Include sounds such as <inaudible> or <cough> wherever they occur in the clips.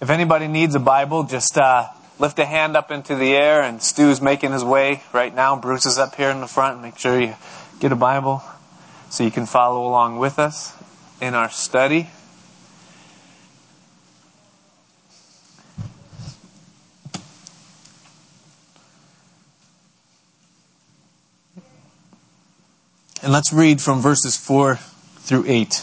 If anybody needs a Bible, just uh, lift a hand up into the air, and Stu's making his way right now. Bruce is up here in the front. Make sure you get a Bible so you can follow along with us in our study. And let's read from verses 4 through 8.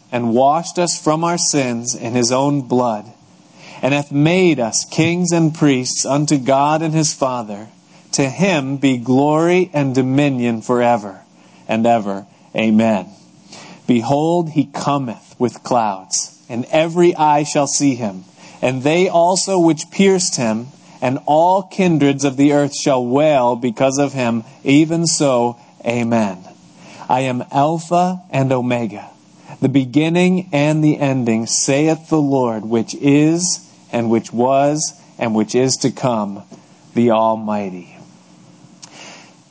and washed us from our sins in his own blood, and hath made us kings and priests unto God and his Father. To him be glory and dominion forever and ever. Amen. Behold, he cometh with clouds, and every eye shall see him, and they also which pierced him, and all kindreds of the earth shall wail because of him. Even so, Amen. I am Alpha and Omega the beginning and the ending, saith the Lord, which is, and which was, and which is to come, the Almighty.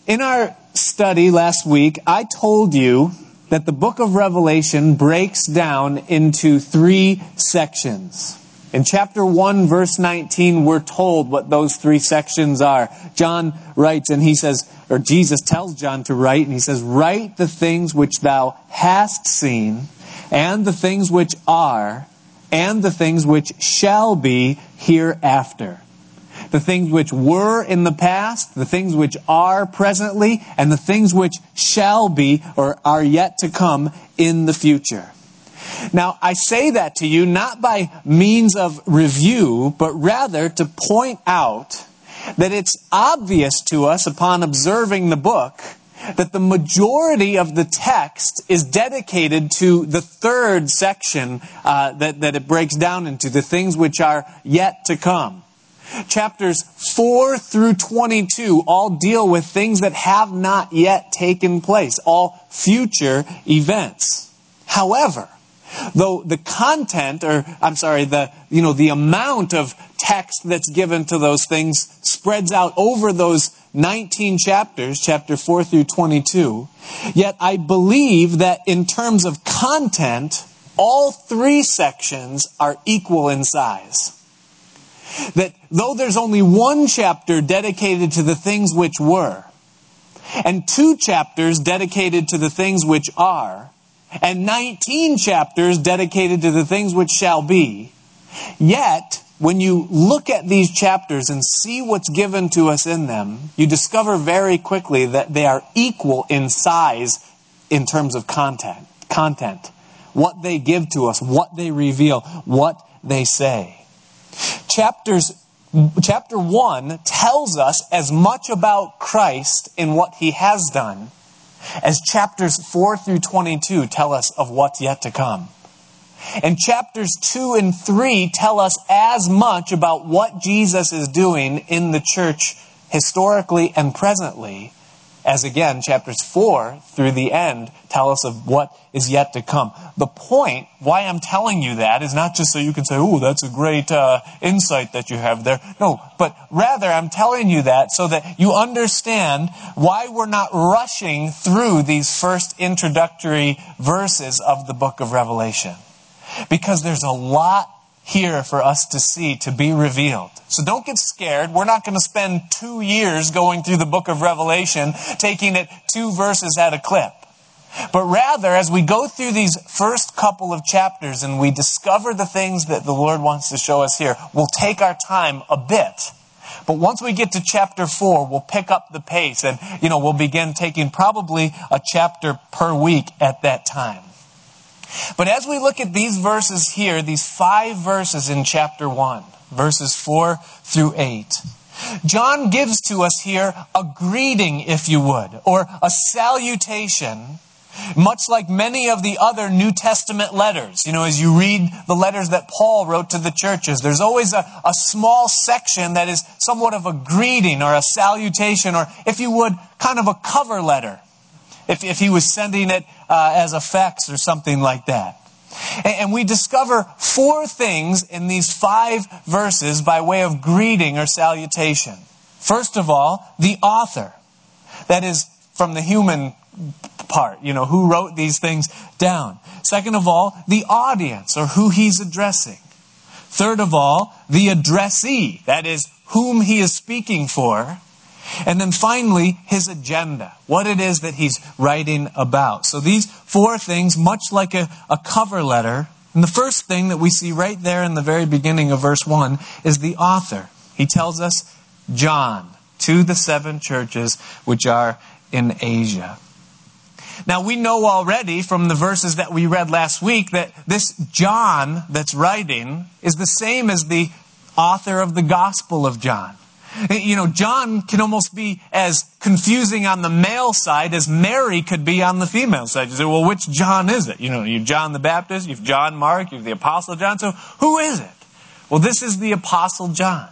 In our study last week, I told you that the book of Revelation breaks down into three sections. In chapter 1, verse 19, we're told what those three sections are. John writes, and he says, or Jesus tells John to write, and he says, Write the things which thou hast seen, and the things which are, and the things which shall be hereafter. The things which were in the past, the things which are presently, and the things which shall be or are yet to come in the future. Now, I say that to you not by means of review, but rather to point out that it's obvious to us upon observing the book that the majority of the text is dedicated to the third section uh, that, that it breaks down into, the things which are yet to come. Chapters 4 through 22 all deal with things that have not yet taken place, all future events. However, though the content or I'm sorry the you know the amount of text that's given to those things spreads out over those 19 chapters, chapter 4 through 22. Yet I believe that in terms of content, all three sections are equal in size. That though there's only one chapter dedicated to the things which were, and two chapters dedicated to the things which are, and 19 chapters dedicated to the things which shall be, yet when you look at these chapters and see what's given to us in them, you discover very quickly that they are equal in size in terms of content. Content. What they give to us, what they reveal, what they say. Chapters chapter 1 tells us as much about Christ in what he has done as chapters 4 through 22 tell us of what's yet to come. And chapters 2 and 3 tell us as much about what Jesus is doing in the church historically and presently as again chapters 4 through the end tell us of what is yet to come. The point why I'm telling you that is not just so you can say, oh, that's a great uh, insight that you have there. No, but rather I'm telling you that so that you understand why we're not rushing through these first introductory verses of the book of Revelation because there's a lot here for us to see, to be revealed. So don't get scared. We're not going to spend two years going through the book of Revelation, taking it two verses at a clip. But rather, as we go through these first couple of chapters and we discover the things that the Lord wants to show us here, we'll take our time a bit. But once we get to chapter four, we'll pick up the pace and, you know, we'll begin taking probably a chapter per week at that time. But as we look at these verses here, these five verses in chapter 1, verses 4 through 8, John gives to us here a greeting, if you would, or a salutation Much like many of the other New Testament letters, you know, as you read the letters that Paul wrote to the churches, there's always a, a small section that is somewhat of a greeting or a salutation, or if you would, kind of a cover letter, if, if he was sending it uh, as effects or something like that. And, and we discover four things in these five verses by way of greeting or salutation. First of all, the author. That is from the human part, you know, who wrote these things down. Second of all, the audience or who he's addressing. Third of all, the addressee, that is, whom he is speaking for. And then finally, his agenda, what it is that he's writing about. So these four things, much like a, a cover letter, and the first thing that we see right there in the very beginning of verse 1 is the author. He tells us, John, to the seven churches which are in Asia. Now we know already from the verses that we read last week that this John that's writing is the same as the author of the Gospel of John. You know, John can almost be as confusing on the male side as Mary could be on the female side. You say, well, which John is it? You know, you've John the Baptist, you've John Mark, you've the Apostle John. So who is it? Well, this is the Apostle John.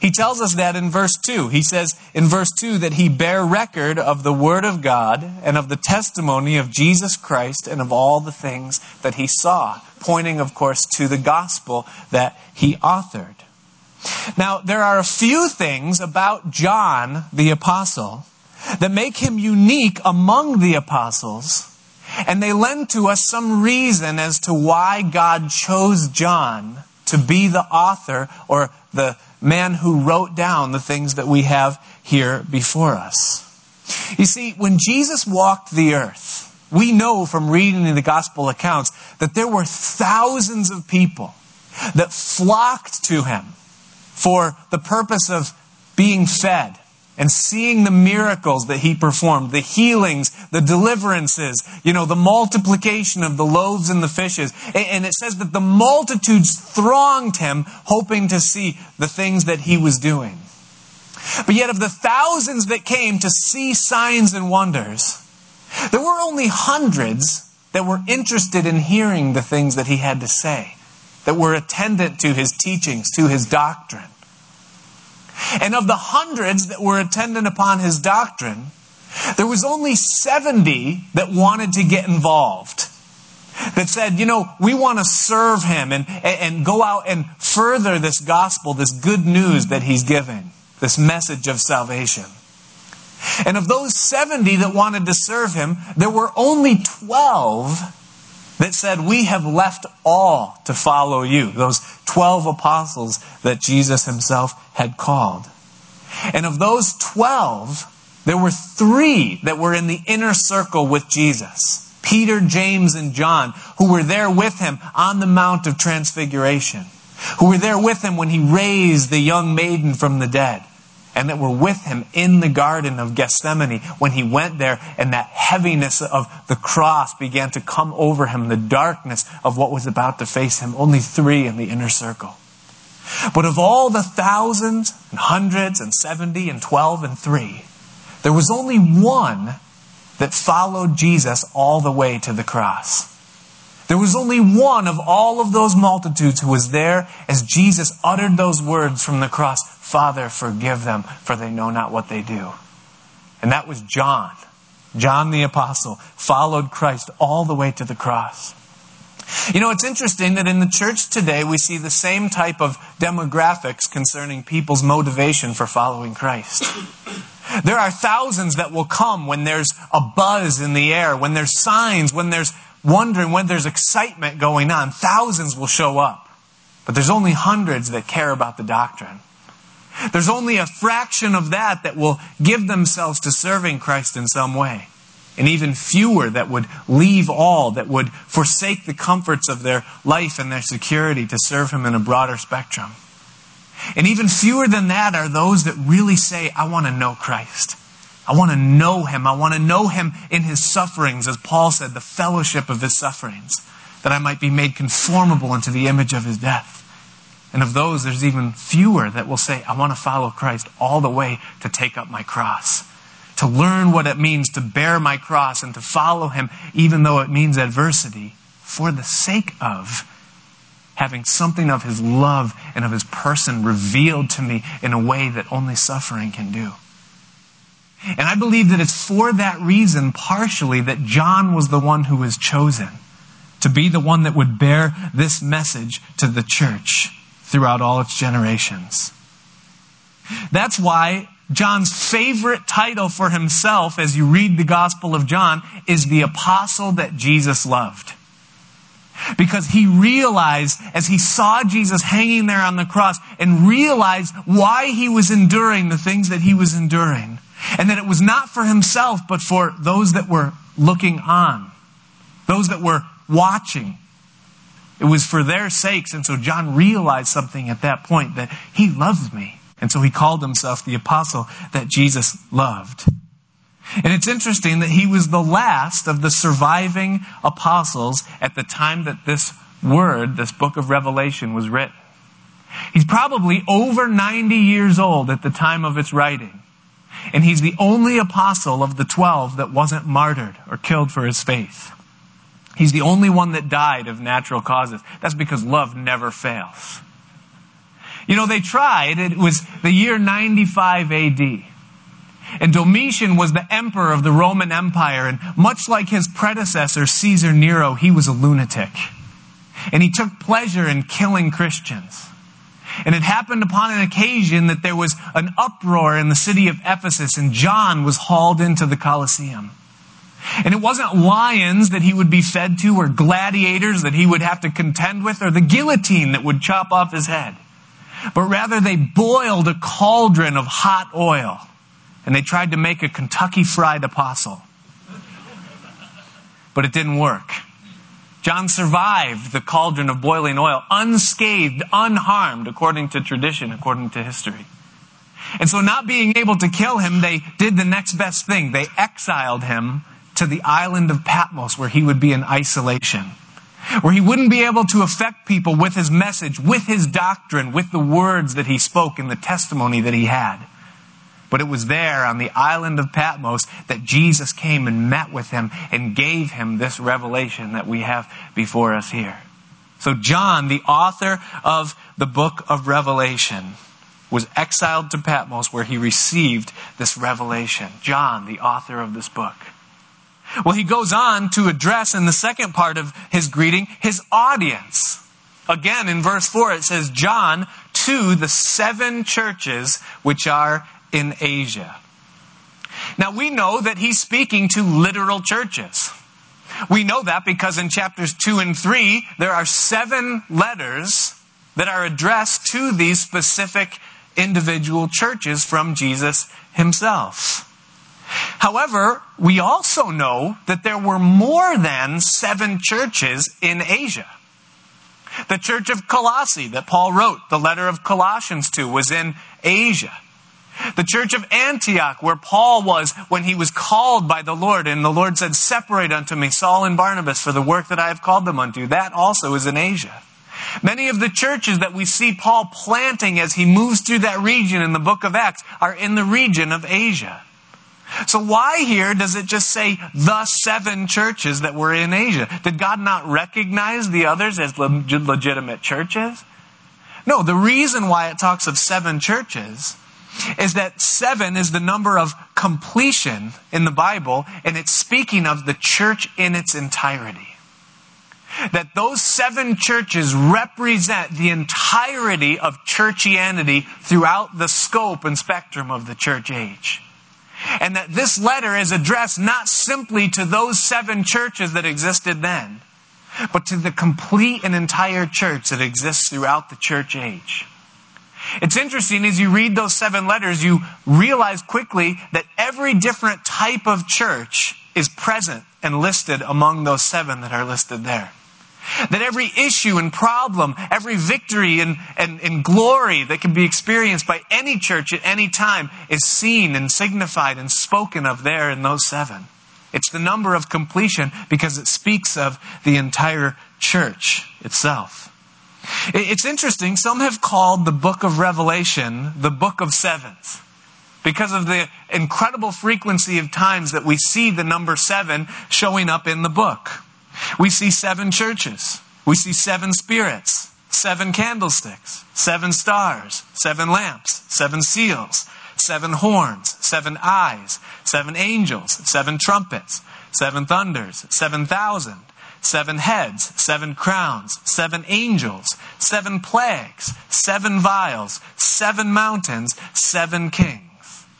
He tells us that in verse 2. He says in verse 2 that he bear record of the Word of God and of the testimony of Jesus Christ and of all the things that he saw, pointing, of course, to the gospel that he authored. Now, there are a few things about John the Apostle that make him unique among the apostles, and they lend to us some reason as to why God chose John to be the author or the man who wrote down the things that we have here before us. You see, when Jesus walked the earth, we know from reading the gospel accounts that there were thousands of people that flocked to him for the purpose of being fed and seeing the miracles that he performed, the healings, the deliverances, you know, the multiplication of the loaves and the fishes. And it says that the multitudes thronged him, hoping to see the things that he was doing. But yet, of the thousands that came to see signs and wonders, there were only hundreds that were interested in hearing the things that he had to say, that were attendant to his teachings, to his doctrine. And of the hundreds that were attendant upon his doctrine, there was only 70 that wanted to get involved. That said, you know, we want to serve him and, and go out and further this gospel, this good news that he's giving, this message of salvation. And of those 70 that wanted to serve him, there were only 12 that said, We have left all to follow you. Those 12 apostles that Jesus himself had called. And of those 12, there were three that were in the inner circle with Jesus Peter, James, and John, who were there with him on the Mount of Transfiguration, who were there with him when he raised the young maiden from the dead and that were with him in the Garden of Gethsemane when he went there and that heaviness of the cross began to come over him, the darkness of what was about to face him. Only three in the inner circle. But of all the thousands and hundreds and seventy and twelve and three, there was only one that followed Jesus all the way to the cross. There was only one of all of those multitudes who was there as Jesus uttered those words from the cross Father, forgive them, for they know not what they do. And that was John. John the Apostle followed Christ all the way to the cross. You know, it's interesting that in the church today we see the same type of demographics concerning people's motivation for following Christ. There are thousands that will come when there's a buzz in the air, when there's signs, when there's wondering, when there's excitement going on. Thousands will show up. But there's only hundreds that care about the doctrine. There's only a fraction of that that will give themselves to serving Christ in some way. And even fewer that would leave all, that would forsake the comforts of their life and their security to serve Him in a broader spectrum. And even fewer than that are those that really say, I want to know Christ. I want to know Him. I want to know Him in His sufferings, as Paul said, the fellowship of His sufferings, that I might be made conformable into the image of His death. And of those, there's even fewer that will say, I want to follow Christ all the way to take up my cross, to learn what it means to bear my cross and to follow him, even though it means adversity, for the sake of having something of his love and of his person revealed to me in a way that only suffering can do. And I believe that it's for that reason, partially, that John was the one who was chosen to be the one that would bear this message to the church throughout all its generations. That's why John's favorite title for himself as you read the Gospel of John is the apostle that Jesus loved. Because he realized as he saw Jesus hanging there on the cross and realized why he was enduring the things that he was enduring. And that it was not for himself, but for those that were looking on. Those that were watching. It was for their sakes. And so John realized something at that point that he loved me. And so he called himself the apostle that Jesus loved. And it's interesting that he was the last of the surviving apostles at the time that this word, this book of Revelation, was written. He's probably over 90 years old at the time of its writing. And he's the only apostle of the 12 that wasn't martyred or killed for his faith. He's the only one that died of natural causes. That's because love never fails. You know, they tried. It was the year 95 AD. And Domitian was the emperor of the Roman Empire. And much like his predecessor, Caesar Nero, he was a lunatic. And he took pleasure in killing Christians. And it happened upon an occasion that there was an uproar in the city of Ephesus, and John was hauled into the Colosseum. And it wasn't lions that he would be fed to, or gladiators that he would have to contend with, or the guillotine that would chop off his head but rather they boiled a cauldron of hot oil and they tried to make a Kentucky fried apostle. But it didn't work. John survived the cauldron of boiling oil unscathed, unharmed, according to tradition, according to history. And so, not being able to kill him, they did the next best thing. They exiled him to the island of Patmos, where he would be in isolation where he wouldn't be able to affect people with his message, with his doctrine, with the words that he spoke and the testimony that he had. But it was there on the island of Patmos that Jesus came and met with him and gave him this revelation that we have before us here. So John, the author of the book of Revelation, was exiled to Patmos where he received this revelation. John, the author of this book. Well, he goes on to address in the second part of his greeting his audience. Again, in verse 4, it says, John to the seven churches which are in Asia. Now, we know that he's speaking to literal churches. We know that because in chapters 2 and 3, there are seven letters that are addressed to these specific individual churches from Jesus himself. However, we also know that there were more than seven churches in Asia. The church of Colossae that Paul wrote the letter of Colossians to was in Asia. The church of Antioch, where Paul was when he was called by the Lord, and the Lord said, Separate unto me Saul and Barnabas for the work that I have called them unto. That also is in Asia. Many of the churches that we see Paul planting as he moves through that region in the book of Acts are in the region of Asia. So why here does it just say the seven churches that were in Asia? Did God not recognize the others as legitimate churches? No, the reason why it talks of seven churches is that seven is the number of completion in the Bible, and it's speaking of the church in its entirety. That those seven churches represent the entirety of churchianity throughout the scope and spectrum of the church age. And that this letter is addressed not simply to those seven churches that existed then, but to the complete and entire church that exists throughout the church age. It's interesting as you read those seven letters, you realize quickly that every different type of church is present and listed among those seven that are listed there. That every issue and problem, every victory and, and, and glory that can be experienced by any church at any time is seen and signified and spoken of there in those seven. It's the number of completion because it speaks of the entire church itself. It's interesting, some have called the book of Revelation the book of sevens because of the incredible frequency of times that we see the number seven showing up in the book. We see seven churches. We see seven spirits, seven candlesticks, seven stars, seven lamps, seven seals, seven horns, seven eyes, seven angels, seven trumpets, seven thunders, seven thousand, seven heads, seven crowns, seven angels, seven plagues, seven vials, seven mountains, seven kings.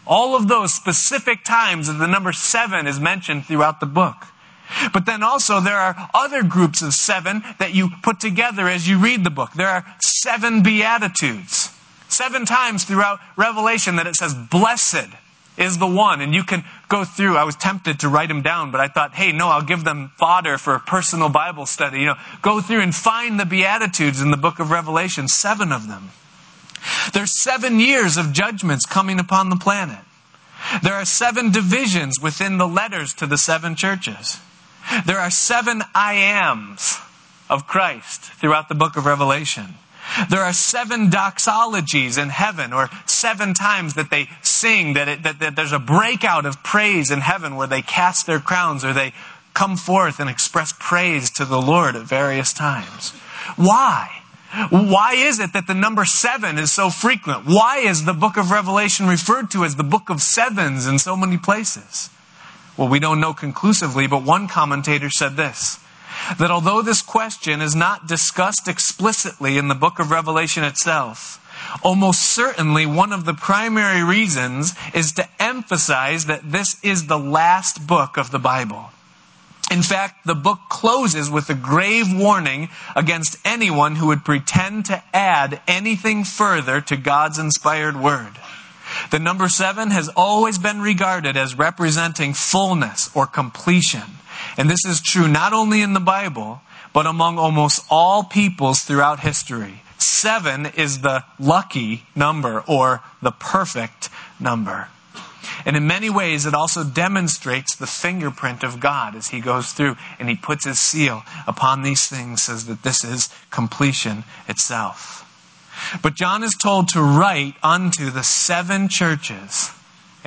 All of those specific times that the number seven is mentioned throughout the book. But then also there are other groups of seven that you put together as you read the book. There are seven beatitudes. Seven times throughout Revelation that it says, blessed is the one. And you can go through. I was tempted to write them down, but I thought, hey, no, I'll give them fodder for a personal Bible study. You know, go through and find the Beatitudes in the book of Revelation, seven of them. There's seven years of judgments coming upon the planet. There are seven divisions within the letters to the seven churches. There are seven I ams of Christ throughout the book of Revelation. There are seven doxologies in heaven, or seven times that they sing, that, it, that, that there's a breakout of praise in heaven where they cast their crowns or they come forth and express praise to the Lord at various times. Why? Why is it that the number seven is so frequent? Why is the book of Revelation referred to as the book of sevens in so many places? Well, we don't know conclusively, but one commentator said this that although this question is not discussed explicitly in the book of Revelation itself, almost certainly one of the primary reasons is to emphasize that this is the last book of the Bible. In fact, the book closes with a grave warning against anyone who would pretend to add anything further to God's inspired word. The number seven has always been regarded as representing fullness or completion. And this is true not only in the Bible, but among almost all peoples throughout history. Seven is the lucky number or the perfect number. And in many ways, it also demonstrates the fingerprint of God as he goes through and he puts his seal upon these things, says that this is completion itself. But John is told to write unto the seven churches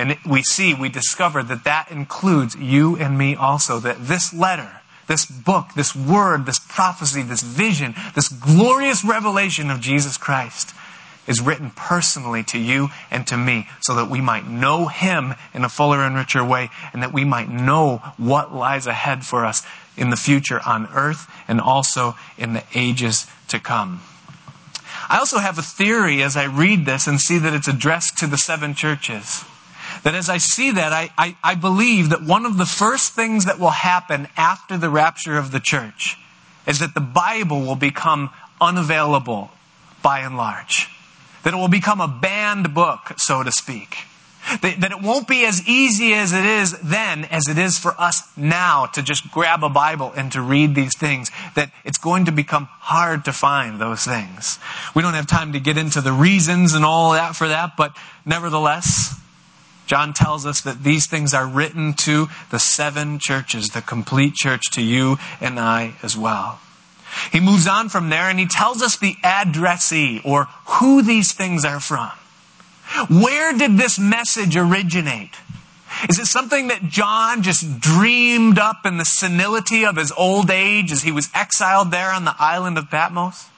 and we see, we discover that that includes you and me also. That this letter, this book, this word, this prophecy, this vision, this glorious revelation of Jesus Christ is written personally to you and to me so that we might know Him in a fuller and richer way and that we might know what lies ahead for us in the future on earth and also in the ages to come. I also have a theory as I read this and see that it's addressed to the seven churches that as I see that, I, I, I, believe that one of the first things that will happen after the rapture of the church is that the Bible will become unavailable by and large. That it will become a banned book, so to speak. That, that it won't be as easy as it is then as it is for us now to just grab a Bible and to read these things. That it's going to become hard to find those things. We don't have time to get into the reasons and all that for that, but nevertheless, John tells us that these things are written to the seven churches, the complete church, to you and I as well. He moves on from there and he tells us the addressee or who these things are from. Where did this message originate? Is it something that John just dreamed up in the senility of his old age as he was exiled there on the island of Patmos?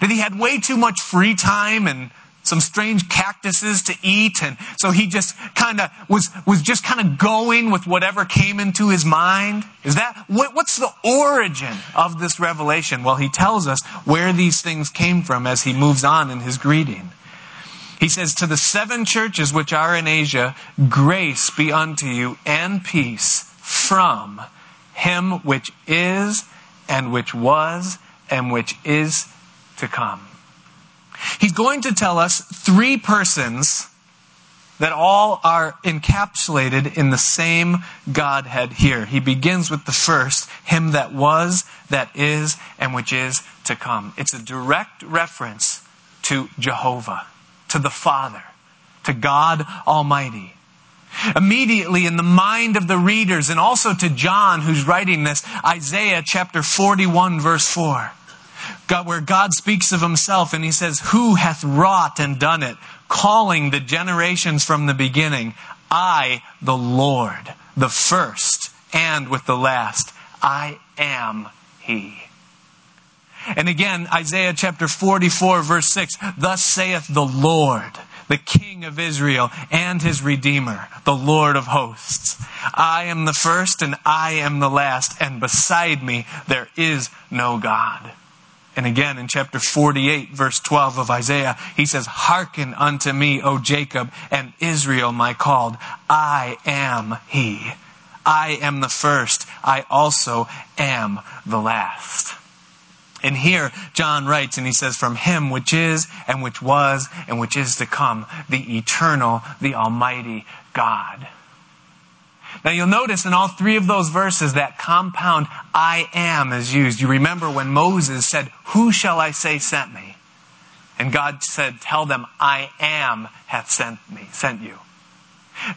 That he had way too much free time and some strange cactuses to eat. And so he just kind of was, was just kind of going with whatever came into his mind. Is that, what, what's the origin of this revelation? Well, he tells us where these things came from as he moves on in his greeting. He says, To the seven churches which are in Asia, grace be unto you and peace from him which is, and which was, and which is to come. He's going to tell us three persons that all are encapsulated in the same Godhead here. He begins with the first, Him that was, that is, and which is to come. It's a direct reference to Jehovah, to the Father, to God Almighty. Immediately in the mind of the readers and also to John who's writing this, Isaiah chapter 41 verse 4. God, where God speaks of himself and he says, Who hath wrought and done it, calling the generations from the beginning, I, the Lord, the first and with the last. I am He. And again, Isaiah chapter 44, verse 6 Thus saith the Lord, the King of Israel and his Redeemer, the Lord of hosts. I am the first and I am the last, and beside me there is no God. And again in chapter 48, verse 12 of Isaiah, he says, Hearken unto me, O Jacob, and Israel, my called. I am he. I am the first. I also am the last. And here, John writes, and he says, From him which is, and which was, and which is to come, the eternal, the almighty God. Now you'll notice in all three of those verses that compound I am is used. You remember when Moses said, Who shall I say sent me? And God said, Tell them, I am hath sent me, sent you.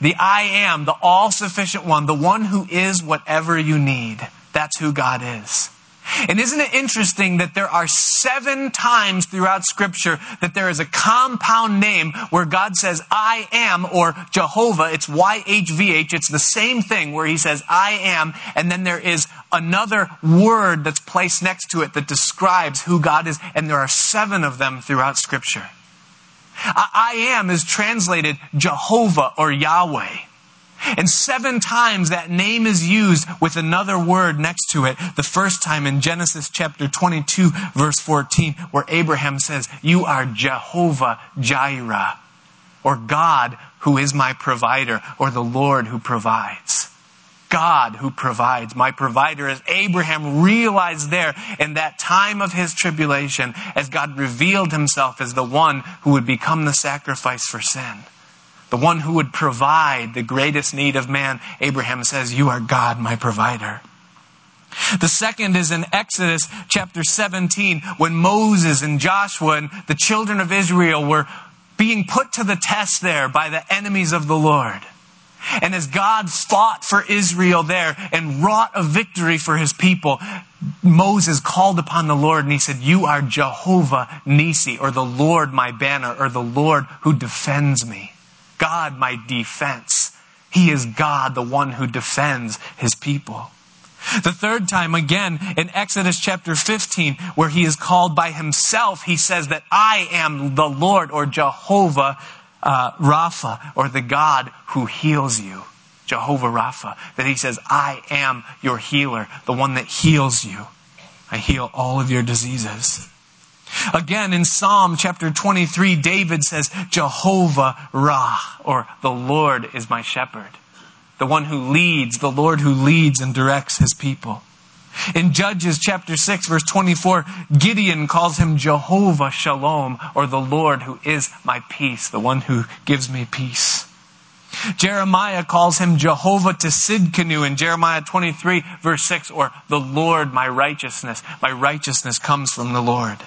The I am, the all sufficient one, the one who is whatever you need. That's who God is. And isn't it interesting that there are seven times throughout Scripture that there is a compound name where God says, I am, or Jehovah, it's YHVH, it's the same thing where He says, I am, and then there is another word that's placed next to it that describes who God is, and there are seven of them throughout Scripture. I am is translated Jehovah or Yahweh. And seven times that name is used with another word next to it. The first time in Genesis chapter 22 verse 14 where Abraham says, you are Jehovah Jireh or God who is my provider or the Lord who provides. God who provides. My provider as Abraham realized there in that time of his tribulation as God revealed himself as the one who would become the sacrifice for sin the one who would provide the greatest need of man, Abraham says, You are God, my provider. The second is in Exodus chapter 17 when Moses and Joshua and the children of Israel were being put to the test there by the enemies of the Lord. And as God fought for Israel there and wrought a victory for his people, Moses called upon the Lord and he said, You are Jehovah Nisi, or the Lord my banner, or the Lord who defends me. God my defense. He is God, the one who defends his people. The third time, again, in Exodus chapter 15, where he is called by himself, he says that I am the Lord or Jehovah uh, Rapha, or the God who heals you. Jehovah Rapha. That he says, I am your healer, the one that heals you. I heal all of your diseases. Again, in Psalm chapter 23, David says, Jehovah Ra, or the Lord is my shepherd. The one who leads, the Lord who leads and directs his people. In Judges chapter 6 verse 24, Gideon calls him Jehovah Shalom, or the Lord who is my peace, the one who gives me peace. Jeremiah calls him Jehovah Tsidkenu in Jeremiah 23 verse 6, or the Lord my righteousness. My righteousness comes from the Lord.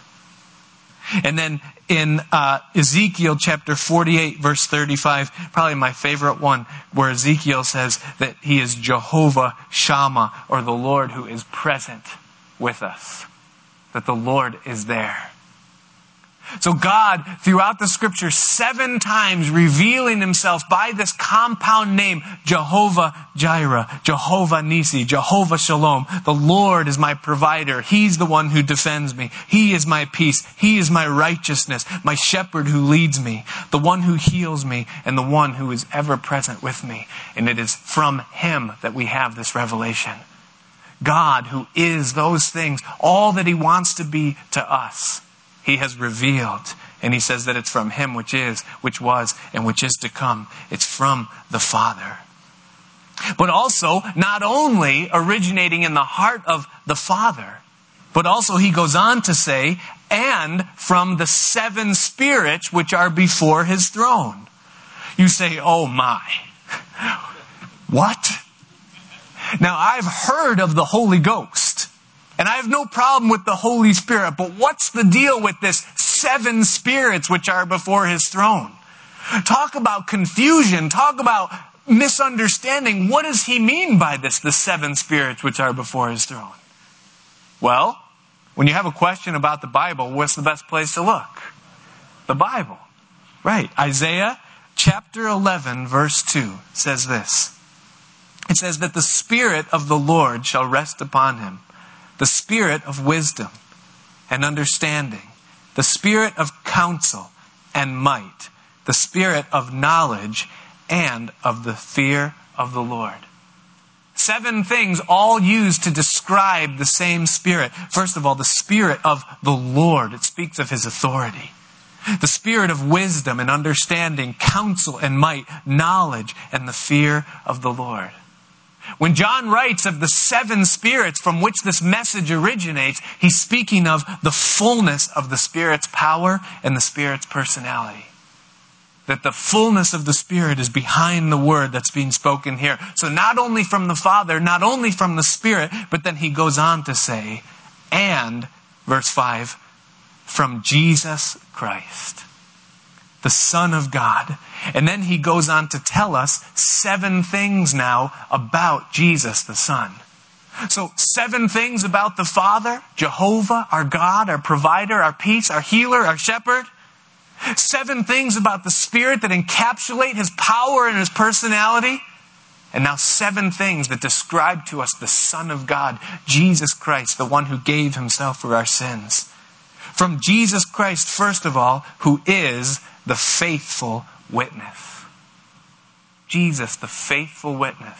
And then in uh, Ezekiel chapter 48, verse 35, probably my favorite one, where Ezekiel says that he is Jehovah Shammah, or the Lord who is present with us. That the Lord is there. So God, throughout the scripture, seven times revealing himself by this compound name, Jehovah Jireh, Jehovah Nisi, Jehovah Shalom. The Lord is my provider. He's the one who defends me. He is my peace. He is my righteousness, my shepherd who leads me, the one who heals me, and the one who is ever present with me. And it is from him that we have this revelation. God who is those things, all that he wants to be to us he has revealed. And he says that it's from him which is, which was, and which is to come. It's from the Father. But also, not only originating in the heart of the Father, but also he goes on to say, and from the seven spirits which are before his throne. You say, oh my. <laughs> What? Now I've heard of the Holy Ghost. And I have no problem with the Holy Spirit, but what's the deal with this seven spirits which are before his throne? Talk about confusion. Talk about misunderstanding. What does he mean by this, the seven spirits which are before his throne? Well, when you have a question about the Bible, what's the best place to look? The Bible. Right. Isaiah chapter 11, verse 2 says this. It says that the Spirit of the Lord shall rest upon him, the Spirit of wisdom and understanding, the Spirit of counsel and might, the Spirit of knowledge and of the fear of the Lord. Seven things all used to describe the same Spirit. First of all, the Spirit of the Lord. It speaks of His authority. The Spirit of wisdom and understanding, counsel and might, knowledge and the fear of the Lord. When John writes of the seven spirits from which this message originates, he's speaking of the fullness of the Spirit's power and the Spirit's personality that the fullness of the Spirit is behind the word that's being spoken here. So not only from the Father, not only from the Spirit, but then he goes on to say, and, verse 5, from Jesus Christ, the Son of God. And then he goes on to tell us seven things now about Jesus the Son. So, seven things about the Father, Jehovah, our God, our provider, our peace, our healer, our shepherd. Seven things about the Spirit that encapsulate His power and His personality. And now seven things that describe to us the Son of God, Jesus Christ, the one who gave Himself for our sins. From Jesus Christ, first of all, who is the faithful witness. Jesus, the faithful witness.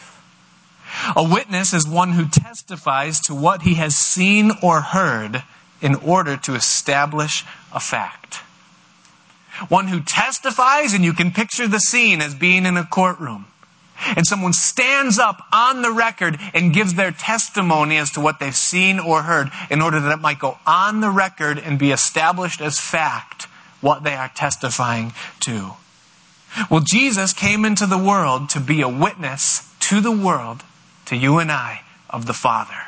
A witness is one who testifies to what he has seen or heard in order to establish a fact. One who testifies, and you can picture the scene as being in a courtroom. And someone stands up on the record and gives their testimony as to what they've seen or heard in order that it might go on the record and be established as fact what they are testifying to. Well, Jesus came into the world to be a witness to the world, to you and I, of the Father.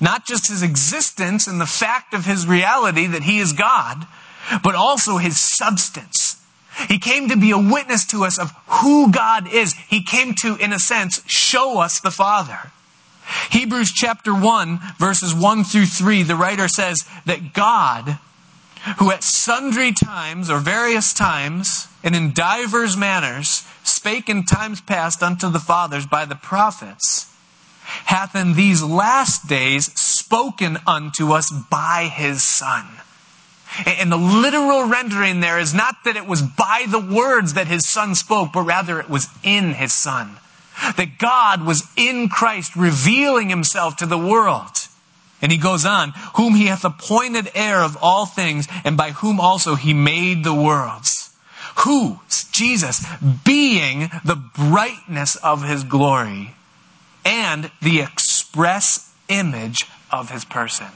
Not just his existence and the fact of his reality that he is God, but also his substance. He came to be a witness to us of who God is. He came to, in a sense, show us the Father. Hebrews chapter 1, verses 1 through 3, the writer says that God, who at sundry times or various times and in divers manners spake in times past unto the fathers by the prophets, hath in these last days spoken unto us by his Son and the literal rendering there is not that it was by the words that his son spoke, but rather it was in his son. That God was in Christ revealing himself to the world. And he goes on, whom he hath appointed heir of all things, and by whom also he made the worlds. Who? Jesus, being the brightness of his glory and the express image of his person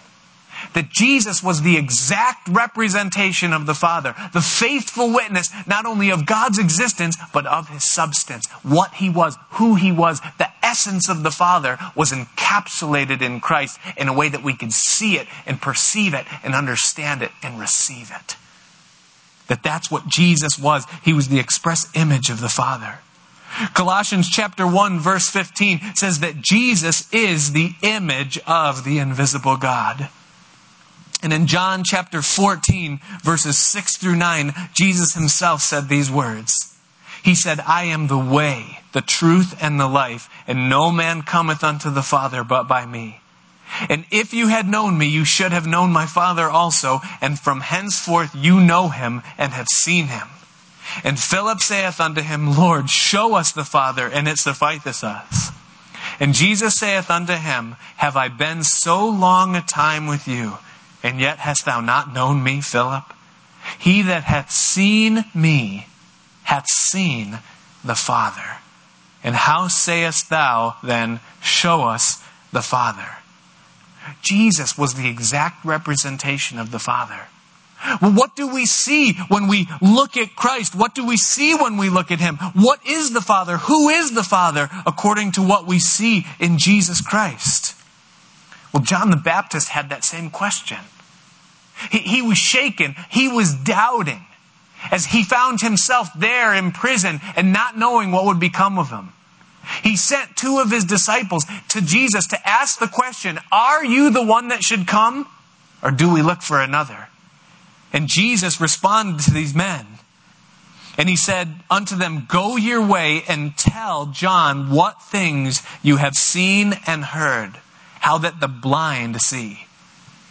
that Jesus was the exact representation of the Father, the faithful witness not only of God's existence, but of his substance. What he was, who he was, the essence of the Father was encapsulated in Christ in a way that we could see it and perceive it and understand it and receive it. That that's what Jesus was. He was the express image of the Father. Colossians chapter 1 verse 15 says that Jesus is the image of the invisible God. And in John chapter 14, verses 6 through 9, Jesus himself said these words. He said, I am the way, the truth, and the life, and no man cometh unto the Father but by me. And if you had known me, you should have known my Father also, and from henceforth you know him and have seen him. And Philip saith unto him, Lord, show us the Father, and it sufficeth us. And Jesus saith unto him, Have I been so long a time with you? And yet hast thou not known me, Philip? He that hath seen me hath seen the Father. And how sayest thou then, show us the Father? Jesus was the exact representation of the Father. Well, what do we see when we look at Christ? What do we see when we look at Him? What is the Father? Who is the Father according to what we see in Jesus Christ? Well, John the Baptist had that same question. He, he was shaken. He was doubting as he found himself there in prison and not knowing what would become of him. He sent two of his disciples to Jesus to ask the question, Are you the one that should come? Or do we look for another? And Jesus responded to these men And he said unto them, Go your way and tell John what things you have seen and heard, how that the blind see,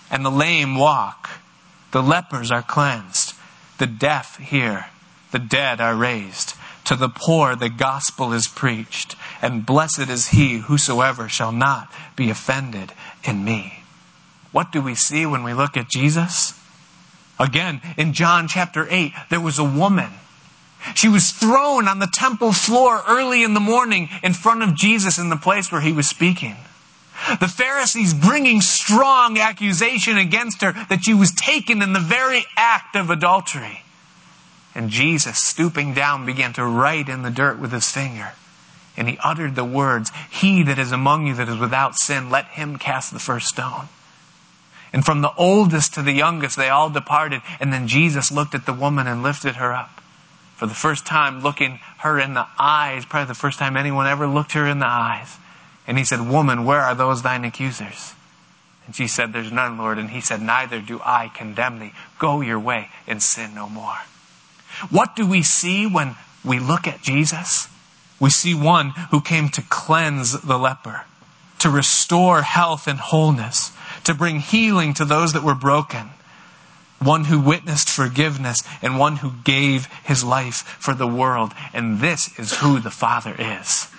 and the lame walk, the lepers are cleansed, the deaf hear, the dead are raised, to the poor the gospel is preached, and blessed is he whosoever shall not be offended in me. What do we see when we look at Jesus? Again, in John chapter 8, there was a woman she was thrown on the temple floor early in the morning in front of Jesus in the place where he was speaking. The Pharisees bringing strong accusation against her that she was taken in the very act of adultery. And Jesus, stooping down, began to write in the dirt with his finger. And he uttered the words, He that is among you that is without sin, let him cast the first stone. And from the oldest to the youngest, they all departed. And then Jesus looked at the woman and lifted her up for the first time looking her in the eyes, probably the first time anyone ever looked her in the eyes. And he said, Woman, where are those thine accusers? And she said, There's none, Lord. And he said, Neither do I condemn thee. Go your way and sin no more. What do we see when we look at Jesus? We see one who came to cleanse the leper, to restore health and wholeness, to bring healing to those that were broken one who witnessed forgiveness, and one who gave his life for the world. And this is who the Father is.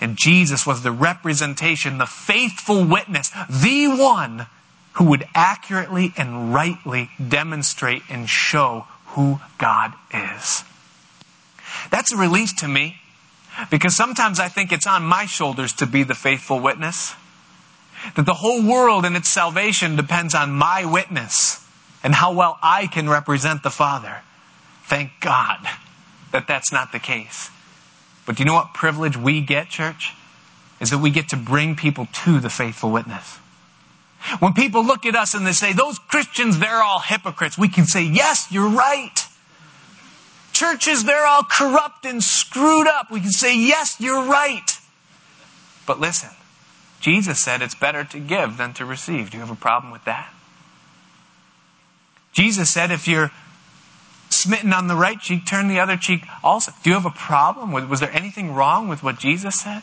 And Jesus was the representation, the faithful witness, the one who would accurately and rightly demonstrate and show who God is. That's a relief to me because sometimes I think it's on my shoulders to be the faithful witness. That the whole world and its salvation depends on my witness and how well I can represent the Father. Thank God that that's not the case. But do you know what privilege we get, church? Is that we get to bring people to the faithful witness. When people look at us and they say, those Christians, they're all hypocrites, we can say, yes, you're right. Churches, they're all corrupt and screwed up. We can say, yes, you're right. But listen, Jesus said it's better to give than to receive. Do you have a problem with that? Jesus said, if you're smitten on the right cheek, turn the other cheek also. Do you have a problem? with? Was there anything wrong with what Jesus said?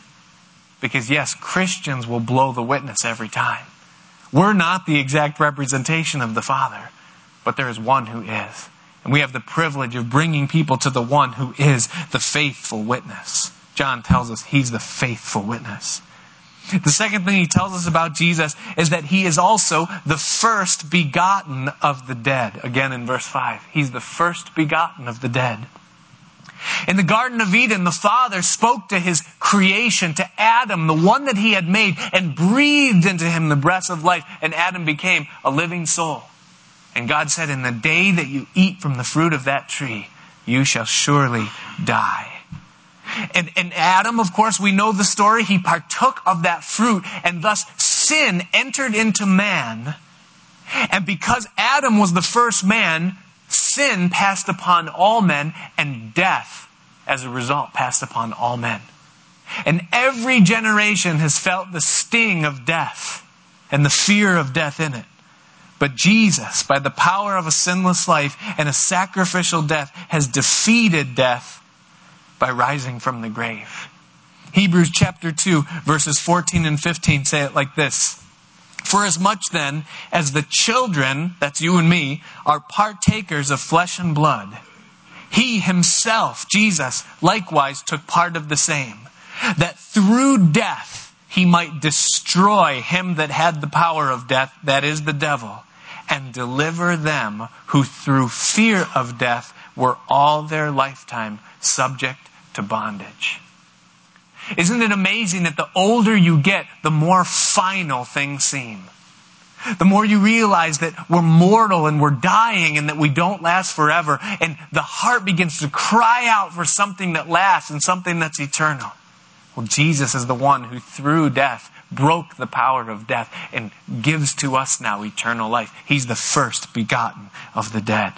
Because yes, Christians will blow the witness every time. We're not the exact representation of the Father, but there is one who is. And we have the privilege of bringing people to the one who is the faithful witness. John tells us he's the faithful witness. The second thing he tells us about Jesus is that he is also the first begotten of the dead. Again in verse 5. He's the first begotten of the dead. In the Garden of Eden, the Father spoke to his creation, to Adam, the one that he had made, and breathed into him the breath of life, and Adam became a living soul. And God said, In the day that you eat from the fruit of that tree, you shall surely die. And, and Adam, of course, we know the story. He partook of that fruit and thus sin entered into man. And because Adam was the first man, sin passed upon all men and death as a result passed upon all men. And every generation has felt the sting of death and the fear of death in it. But Jesus, by the power of a sinless life and a sacrificial death, has defeated death by rising from the grave. Hebrews chapter 2, verses 14 and 15 say it like this. For as much then as the children, that's you and me, are partakers of flesh and blood, he himself, Jesus, likewise took part of the same, that through death he might destroy him that had the power of death, that is the devil, and deliver them who through fear of death were all their lifetime subject to bondage. Isn't it amazing that the older you get, the more final things seem? The more you realize that we're mortal and we're dying and that we don't last forever, and the heart begins to cry out for something that lasts and something that's eternal. Well, Jesus is the one who through death broke the power of death and gives to us now eternal life. He's the first begotten of the dead.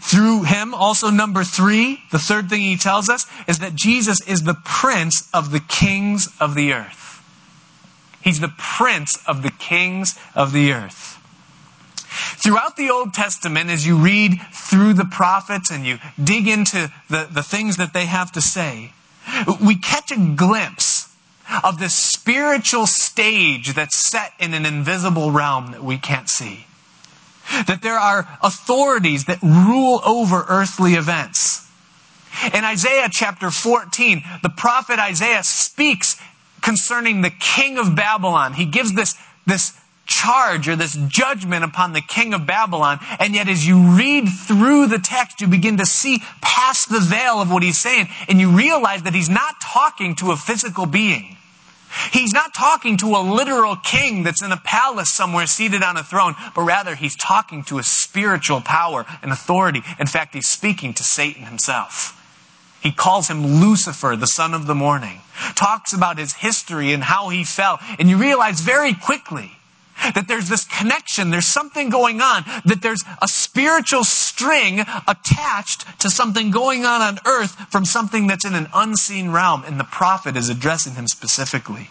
Through him, also number three, the third thing he tells us is that Jesus is the prince of the kings of the earth. He's the prince of the kings of the earth. Throughout the Old Testament, as you read through the prophets and you dig into the, the things that they have to say, we catch a glimpse of this spiritual stage that's set in an invisible realm that we can't see. That there are authorities that rule over earthly events. In Isaiah chapter 14, the prophet Isaiah speaks concerning the king of Babylon. He gives this, this charge or this judgment upon the king of Babylon. And yet, as you read through the text, you begin to see past the veil of what he's saying, and you realize that he's not talking to a physical being. He's not talking to a literal king that's in a palace somewhere seated on a throne, but rather he's talking to a spiritual power and authority. In fact, he's speaking to Satan himself. He calls him Lucifer, the son of the morning, talks about his history and how he fell, and you realize very quickly that there's this connection, there's something going on, that there's a spiritual string attached to something going on on earth from something that's in an unseen realm, and the prophet is addressing him specifically.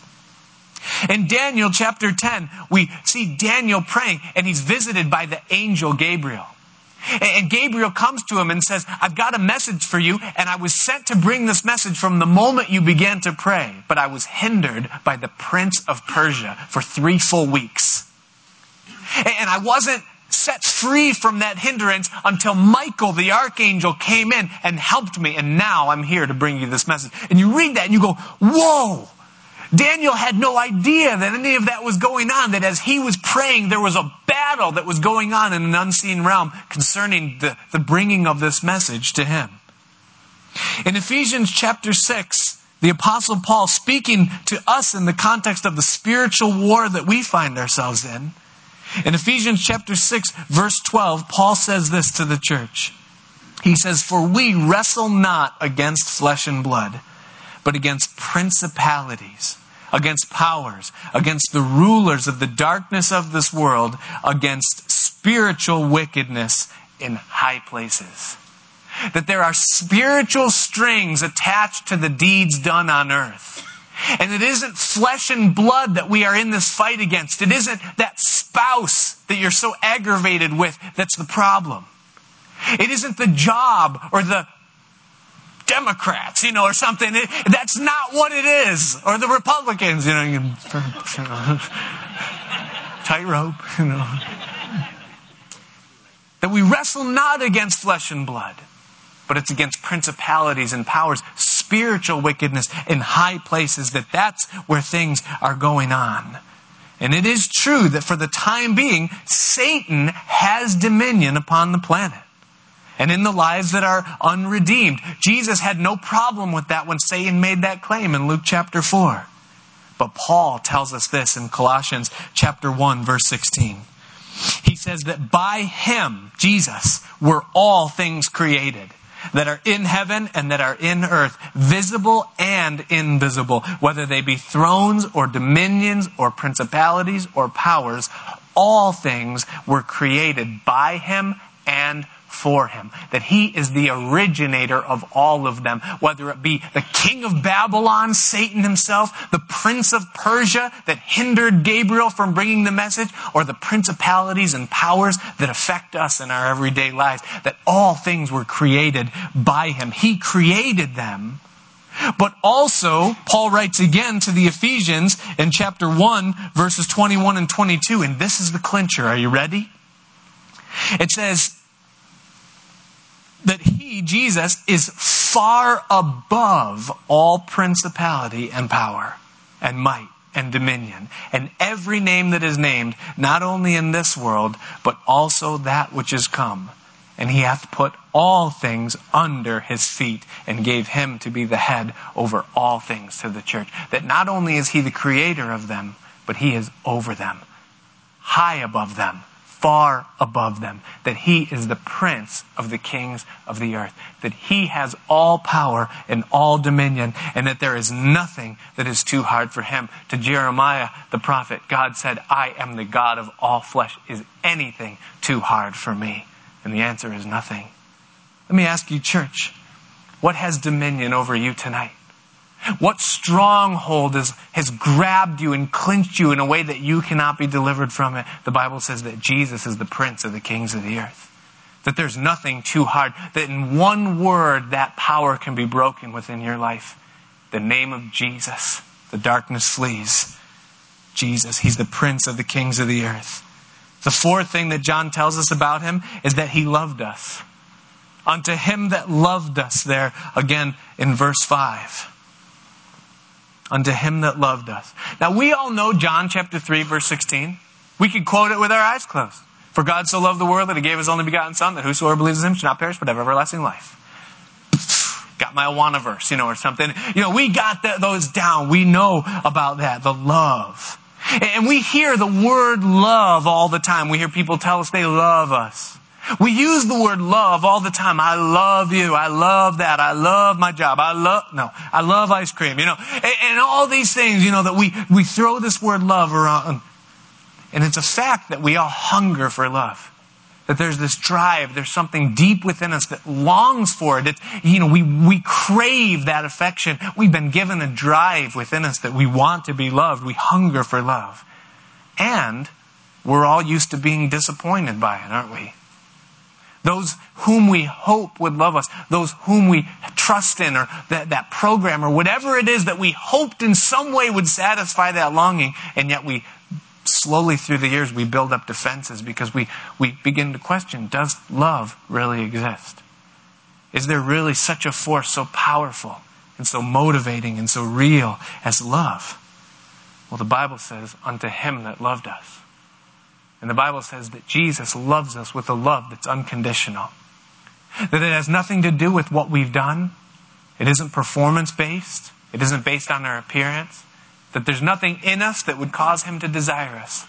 In Daniel chapter 10, we see Daniel praying, and he's visited by the angel Gabriel. And Gabriel comes to him and says, I've got a message for you, and I was sent to bring this message from the moment you began to pray, but I was hindered by the prince of Persia for three full weeks. And I wasn't set free from that hindrance until Michael, the archangel, came in and helped me, and now I'm here to bring you this message. And you read that and you go, Whoa! Daniel had no idea that any of that was going on, that as he was praying, there was a battle that was going on in an unseen realm concerning the, the bringing of this message to him. In Ephesians chapter 6, the Apostle Paul, speaking to us in the context of the spiritual war that we find ourselves in, in Ephesians chapter 6, verse 12, Paul says this to the church. He says, For we wrestle not against flesh and blood but against principalities, against powers, against the rulers of the darkness of this world, against spiritual wickedness in high places. That there are spiritual strings attached to the deeds done on earth. And it isn't flesh and blood that we are in this fight against. It isn't that spouse that you're so aggravated with that's the problem. It isn't the job or the Democrats, you know, or something. That's not what it is. Or the Republicans, you know, you <laughs> tightrope, you know. That we wrestle not against flesh and blood, but it's against principalities and powers, spiritual wickedness in high places, that that's where things are going on. And it is true that for the time being, Satan has dominion upon the planet and in the lives that are unredeemed. Jesus had no problem with that when Satan made that claim in Luke chapter 4. But Paul tells us this in Colossians chapter 1 verse 16. He says that by him, Jesus, were all things created that are in heaven and that are in earth, visible and invisible, whether they be thrones or dominions or principalities or powers, all things were created by him and for him. That he is the originator of all of them. Whether it be the king of Babylon, Satan himself, the prince of Persia that hindered Gabriel from bringing the message, or the principalities and powers that affect us in our everyday lives. That all things were created by him. He created them. But also, Paul writes again to the Ephesians in chapter 1, verses 21 and 22, and this is the clincher. Are you ready? It says, that he, Jesus, is far above all principality and power and might and dominion and every name that is named, not only in this world, but also that which is come. And he hath put all things under his feet and gave him to be the head over all things to the church. That not only is he the creator of them, but he is over them, high above them, far above them, that he is the prince of the kings of the earth, that he has all power and all dominion, and that there is nothing that is too hard for him. To Jeremiah the prophet, God said, I am the God of all flesh. Is anything too hard for me? And the answer is nothing. Let me ask you, church, what has dominion over you tonight? What stronghold is, has grabbed you and clinched you in a way that you cannot be delivered from it? The Bible says that Jesus is the prince of the kings of the earth. That there's nothing too hard. That in one word, that power can be broken within your life. The name of Jesus. The darkness flees. Jesus. He's the prince of the kings of the earth. The fourth thing that John tells us about him is that he loved us. Unto him that loved us, there again in verse 5 unto him that loved us. Now we all know John chapter 3 verse 16. We could quote it with our eyes closed. For God so loved the world that he gave his only begotten son that whosoever believes in him should not perish but have everlasting life. Got my Awana verse, you know, or something. You know, we got the, those down. We know about that, the love. And we hear the word love all the time. We hear people tell us they love us. We use the word love all the time. I love you. I love that. I love my job. I love, no, I love ice cream, you know, and, and all these things, you know, that we, we throw this word love around. And it's a fact that we all hunger for love. That there's this drive, there's something deep within us that longs for it. It's, you know, we, we crave that affection. We've been given a drive within us that we want to be loved. We hunger for love. And we're all used to being disappointed by it, aren't we? Those whom we hope would love us, those whom we trust in, or that, that program, or whatever it is that we hoped in some way would satisfy that longing, and yet we slowly through the years we build up defenses because we, we begin to question does love really exist? Is there really such a force so powerful and so motivating and so real as love? Well, the Bible says, unto him that loved us. And the Bible says that Jesus loves us with a love that's unconditional. That it has nothing to do with what we've done. It isn't performance based. It isn't based on our appearance. That there's nothing in us that would cause him to desire us.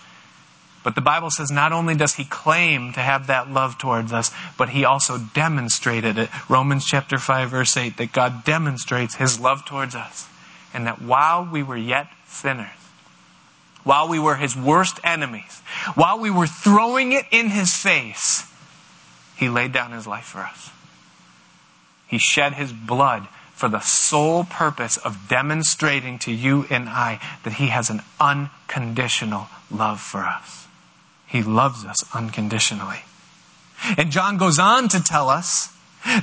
But the Bible says not only does he claim to have that love towards us, but he also demonstrated it. Romans chapter 5 verse 8, that God demonstrates his love towards us. And that while we were yet sinners, while we were his worst enemies, while we were throwing it in his face, he laid down his life for us. He shed his blood for the sole purpose of demonstrating to you and I that he has an unconditional love for us. He loves us unconditionally. And John goes on to tell us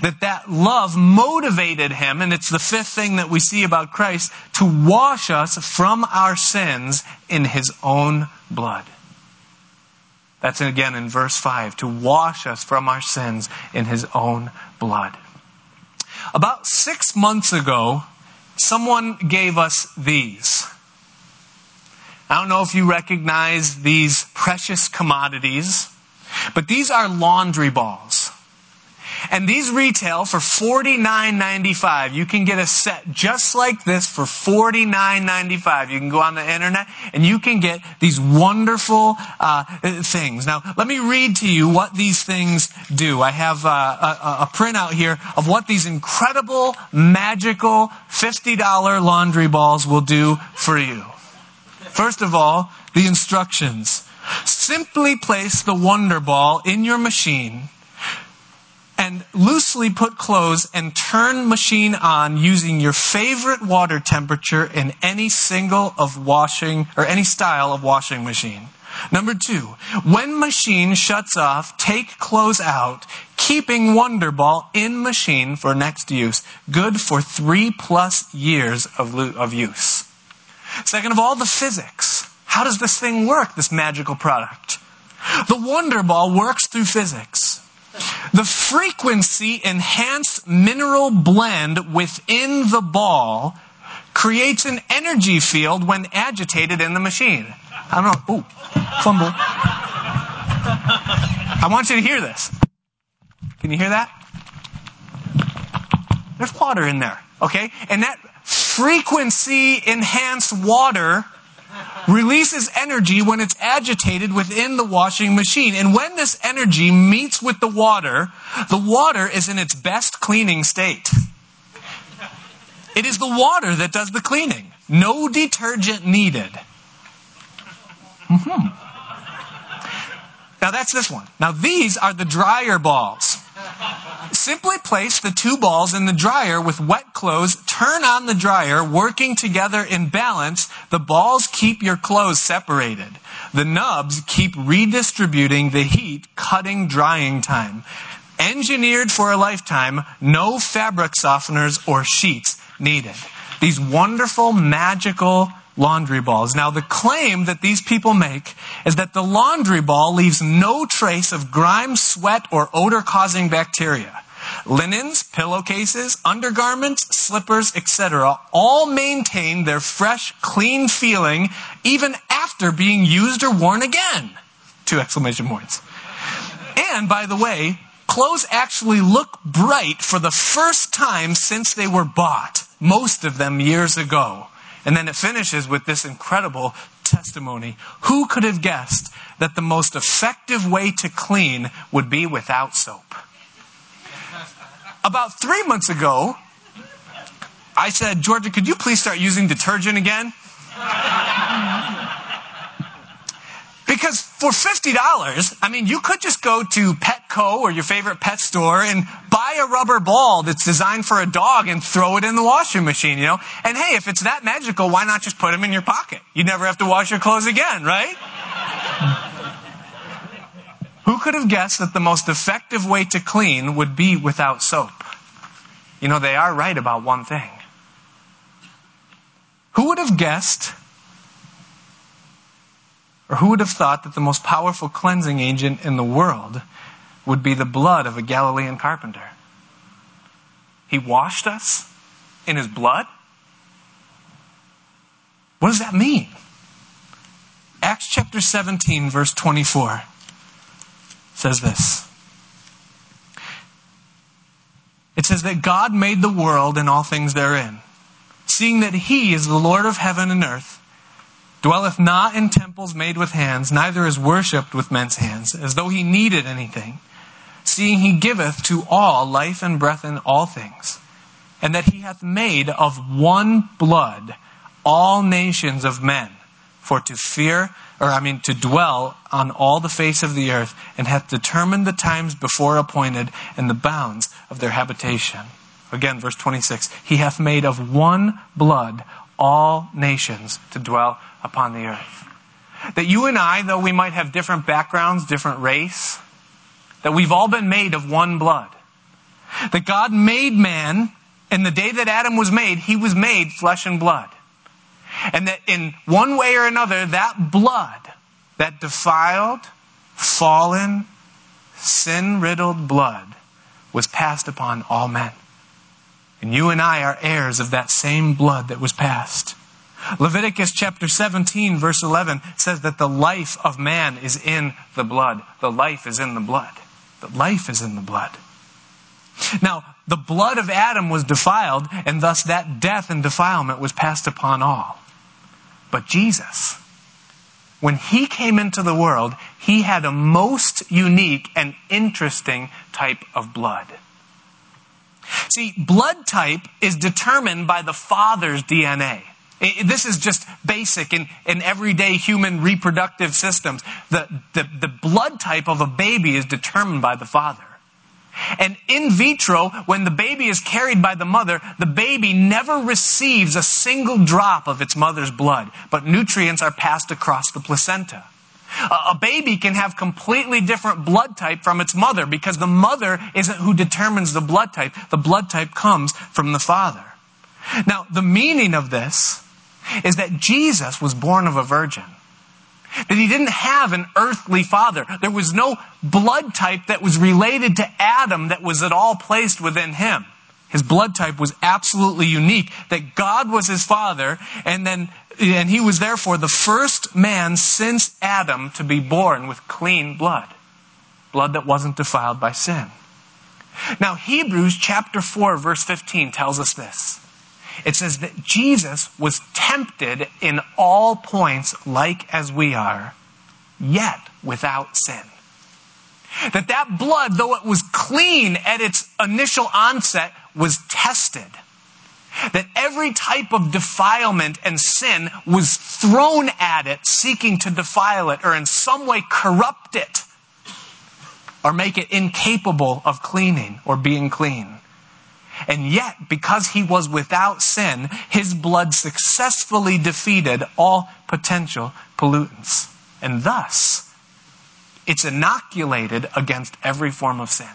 that that love motivated him, and it's the fifth thing that we see about Christ, to wash us from our sins in his own blood. That's again in verse 5 to wash us from our sins in his own blood. About six months ago, someone gave us these. I don't know if you recognize these precious commodities, but these are laundry balls. And these retail for $49.95. You can get a set just like this for $49.95. You can go on the internet and you can get these wonderful uh, things. Now, let me read to you what these things do. I have uh, a, a printout here of what these incredible, magical $50 laundry balls will do for you. First of all, the instructions. Simply place the Wonder Ball in your machine and loosely put clothes and turn machine on using your favorite water temperature in any single of washing or any style of washing machine. Number two, when machine shuts off, take clothes out, keeping Wonderball in machine for next use. Good for three plus years of, of use. Second of all, the physics. How does this thing work, this magical product? The Wonderball works through physics. The frequency enhanced mineral blend within the ball creates an energy field when agitated in the machine. I don't know. Ooh, fumble. I want you to hear this. Can you hear that? There's water in there, okay? And that frequency enhanced water releases energy when it's agitated within the washing machine. And when this energy meets with the water, the water is in its best cleaning state. It is the water that does the cleaning. No detergent needed. Mm-hmm. Now that's this one. Now these are the dryer balls. Simply place the two balls in the dryer with wet clothes, turn on the dryer, working together in balance. The balls keep your clothes separated. The nubs keep redistributing the heat, cutting drying time. Engineered for a lifetime, no fabric softeners or sheets needed. These wonderful, magical laundry balls. Now, the claim that these people make is that the laundry ball leaves no trace of grime, sweat, or odor causing bacteria. Linens, pillowcases, undergarments, slippers, etc., all maintain their fresh, clean feeling even after being used or worn again. Two exclamation points. And by the way, clothes actually look bright for the first time since they were bought, most of them years ago. And then it finishes with this incredible testimony. Who could have guessed that the most effective way to clean would be without soap? About three months ago, I said, Georgia, could you please start using detergent again? Because for $50, I mean, you could just go to Petco or your favorite pet store and buy a rubber ball that's designed for a dog and throw it in the washing machine, you know? And hey, if it's that magical, why not just put them in your pocket? You'd never have to wash your clothes again, right? Who could have guessed that the most effective way to clean would be without soap? You know, they are right about one thing. Who would have guessed or who would have thought that the most powerful cleansing agent in the world would be the blood of a Galilean carpenter? He washed us in his blood? What does that mean? Acts chapter 17, verse 24 says this. It says that God made the world and all things therein, seeing that he is the Lord of heaven and earth dwelleth not in temples made with hands, neither is worshipped with men's hands, as though he needed anything, seeing he giveth to all life and breath in all things, and that he hath made of one blood all nations of men, for to fear, or I mean to dwell on all the face of the earth, and hath determined the times before appointed and the bounds of their habitation. Again, verse 26. He hath made of one blood all nations to dwell upon the earth. That you and I, though we might have different backgrounds, different race, that we've all been made of one blood. That God made man, and the day that Adam was made, he was made flesh and blood. And that in one way or another, that blood, that defiled, fallen, sin riddled blood, was passed upon all men. And you and I are heirs of that same blood that was passed. Leviticus chapter 17, verse 11 says that the life of man is in the blood. The life is in the blood. The life is in the blood. Now, the blood of Adam was defiled, and thus that death and defilement was passed upon all. But Jesus, when he came into the world, he had a most unique and interesting type of blood. See, blood type is determined by the father's DNA. This is just basic in, in everyday human reproductive systems. The, the, the blood type of a baby is determined by the father. And in vitro, when the baby is carried by the mother, the baby never receives a single drop of its mother's blood, but nutrients are passed across the placenta. A baby can have completely different blood type from its mother because the mother isn't who determines the blood type. The blood type comes from the father. Now, the meaning of this is that Jesus was born of a virgin. That he didn't have an earthly father. There was no blood type that was related to Adam that was at all placed within him. His blood type was absolutely unique, that God was his father, and then and he was therefore the first man since Adam to be born with clean blood. Blood that wasn't defiled by sin. Now, Hebrews chapter 4, verse 15 tells us this. It says that Jesus was tempted in all points like as we are, yet without sin. That that blood, though it was clean at its initial onset, was tested that every type of defilement and sin was thrown at it, seeking to defile it or in some way corrupt it. or make it incapable of cleaning or being clean. And yet, because he was without sin, his blood successfully defeated all potential pollutants. And thus, it's inoculated against every form of sin.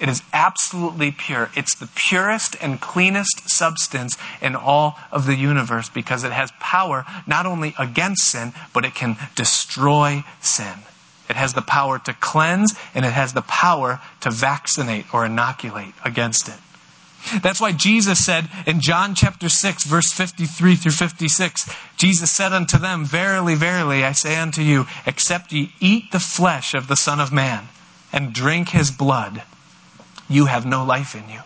It is absolutely pure. It's the purest and cleanest substance in all of the universe because it has power not only against sin, but it can destroy sin. It has the power to cleanse and it has the power to vaccinate or inoculate against it. That's why Jesus said in John chapter 6, verse 53 through 56, Jesus said unto them, Verily, verily, I say unto you, except ye eat the flesh of the Son of Man and drink his blood, you have no life in you.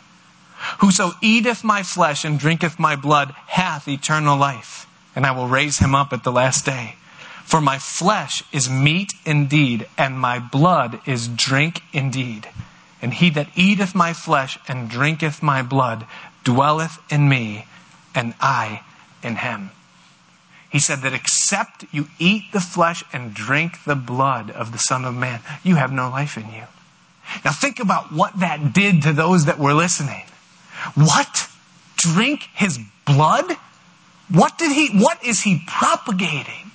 Whoso eateth my flesh and drinketh my blood hath eternal life, and I will raise him up at the last day. For my flesh is meat indeed, and my blood is drink indeed. And he that eateth my flesh and drinketh my blood dwelleth in me, and I in him. He said that except you eat the flesh and drink the blood of the Son of Man, you have no life in you. Now think about what that did to those that were listening. What? Drink his blood? What did he, what is he propagating?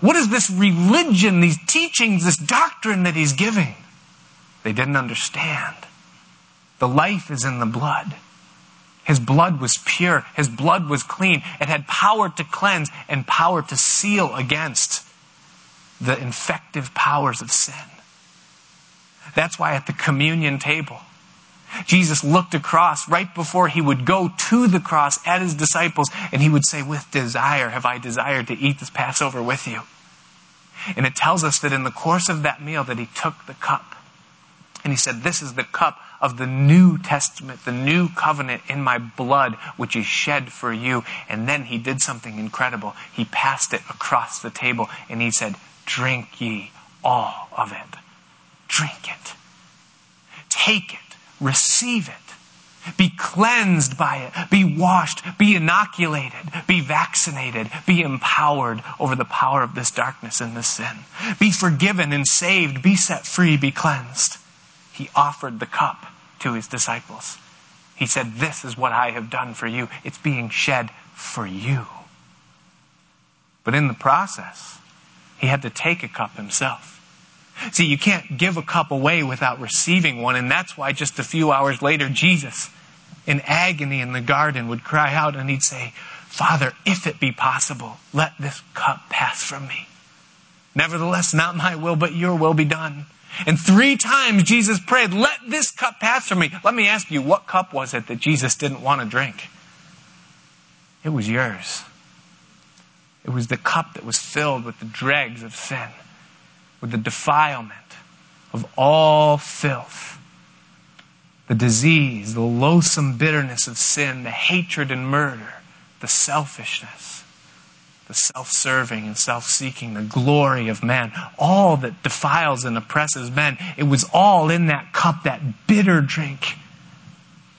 What is this religion, these teachings, this doctrine that he's giving? They didn't understand. The life is in the blood. His blood was pure. His blood was clean. It had power to cleanse and power to seal against the infective powers of sin. That's why at the communion table, Jesus looked across right before he would go to the cross at his disciples and he would say, With desire have I desired to eat this Passover with you. And it tells us that in the course of that meal that he took the cup and he said, This is the cup of the New Testament, the new covenant in my blood, which is shed for you. And then he did something incredible. He passed it across the table and he said, Drink ye all of it. Drink it. Take it. Receive it. Be cleansed by it. Be washed. Be inoculated. Be vaccinated. Be empowered over the power of this darkness and this sin. Be forgiven and saved. Be set free. Be cleansed he offered the cup to his disciples. He said, This is what I have done for you. It's being shed for you. But in the process, he had to take a cup himself. See, you can't give a cup away without receiving one, and that's why just a few hours later, Jesus, in agony in the garden, would cry out and he'd say, Father, if it be possible, let this cup pass from me. Nevertheless, not my will, but your will be done. And three times Jesus prayed, Let this cup pass from me. Let me ask you, what cup was it that Jesus didn't want to drink? It was yours. It was the cup that was filled with the dregs of sin, with the defilement of all filth, the disease, the loathsome bitterness of sin, the hatred and murder, the selfishness the self serving and self seeking, the glory of man, all that defiles and oppresses men. It was all in that cup, that bitter drink.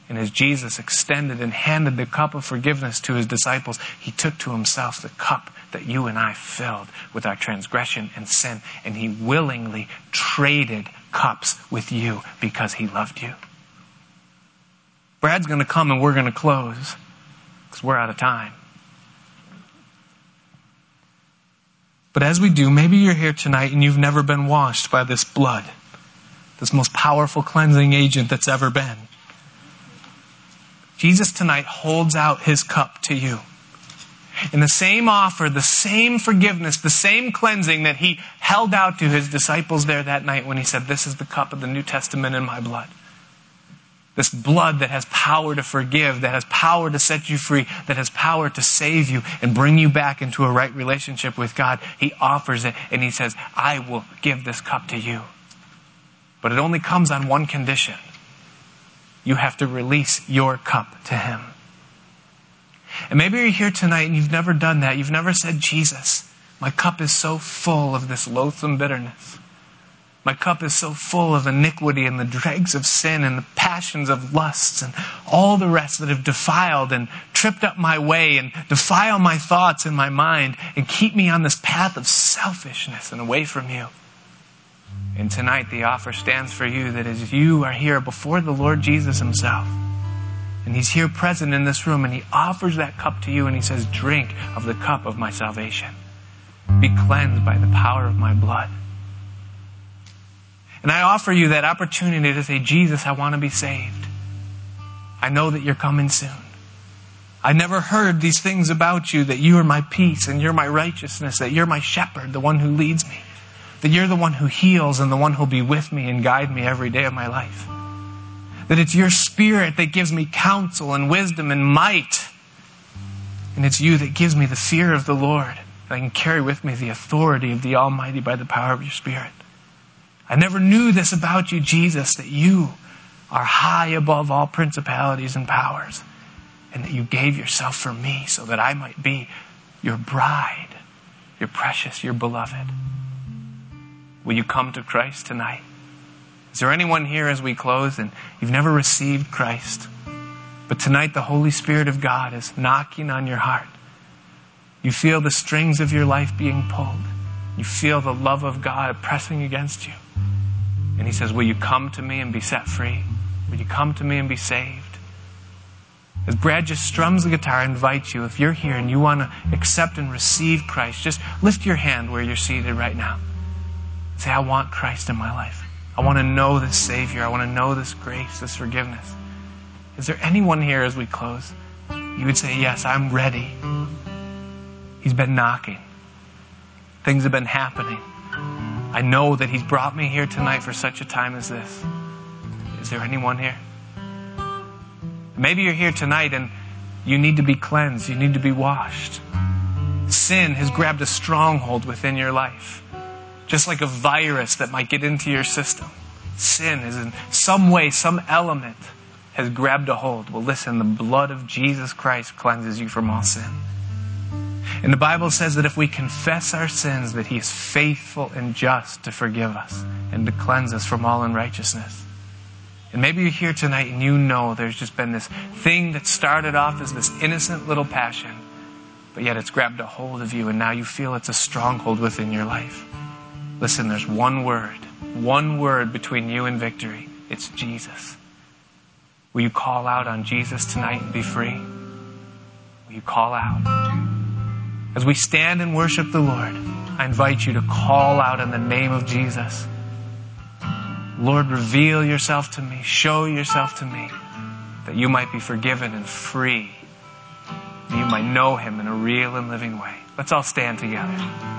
And as Jesus extended and handed the cup of forgiveness to his disciples, he took to himself the cup that you and I filled with our transgression and sin, and he willingly traded cups with you because he loved you. Brad's going to come and we're going to close because we're out of time. But as we do, maybe you're here tonight and you've never been washed by this blood, this most powerful cleansing agent that's ever been. Jesus tonight holds out his cup to you. In the same offer, the same forgiveness, the same cleansing that he held out to his disciples there that night when he said, This is the cup of the New Testament in my blood. This blood that has power to forgive, that has power to set you free, that has power to save you and bring you back into a right relationship with God. He offers it and He says, I will give this cup to you. But it only comes on one condition. You have to release your cup to Him. And maybe you're here tonight and you've never done that. You've never said, Jesus, my cup is so full of this loathsome bitterness. My cup is so full of iniquity and the dregs of sin and the passions of lusts and all the rest that have defiled and tripped up my way and defile my thoughts and my mind and keep me on this path of selfishness and away from you. And tonight the offer stands for you that as you are here before the Lord Jesus himself, and he's here present in this room, and he offers that cup to you, and he says, Drink of the cup of my salvation. Be cleansed by the power of my blood. And I offer you that opportunity to say, Jesus, I want to be saved. I know that you're coming soon. I never heard these things about you that you are my peace and you're my righteousness, that you're my shepherd, the one who leads me, that you're the one who heals and the one who'll be with me and guide me every day of my life. That it's your spirit that gives me counsel and wisdom and might. And it's you that gives me the fear of the Lord. That I can carry with me the authority of the Almighty by the power of your Spirit. I never knew this about you, Jesus, that you are high above all principalities and powers and that you gave yourself for me so that I might be your bride, your precious, your beloved. Will you come to Christ tonight? Is there anyone here as we close and you've never received Christ? But tonight the Holy Spirit of God is knocking on your heart. You feel the strings of your life being pulled. You feel the love of God pressing against you. And He says, Will you come to me and be set free? Will you come to me and be saved? As Brad just strums the guitar, I invite you, if you're here and you want to accept and receive Christ, just lift your hand where you're seated right now. Say, I want Christ in my life. I want to know this Savior. I want to know this grace, this forgiveness. Is there anyone here as we close? You would say, Yes, I'm ready. He's been knocking. Things have been happening. I know that He's brought me here tonight for such a time as this. Is there anyone here? Maybe you're here tonight and you need to be cleansed. You need to be washed. Sin has grabbed a stronghold within your life. Just like a virus that might get into your system. Sin is in some way, some element has grabbed a hold. Well, listen, the blood of Jesus Christ cleanses you from all sin. And the Bible says that if we confess our sins, that He is faithful and just to forgive us and to cleanse us from all unrighteousness. And maybe you're here tonight and you know there's just been this thing that started off as this innocent little passion, but yet it's grabbed a hold of you and now you feel it's a stronghold within your life. Listen, there's one word, one word between you and victory. It's Jesus. Will you call out on Jesus tonight and be free? Will you call out? As we stand and worship the Lord, I invite you to call out in the name of Jesus. Lord, reveal yourself to me, show yourself to me, that you might be forgiven and free, that you might know him in a real and living way. Let's all stand together.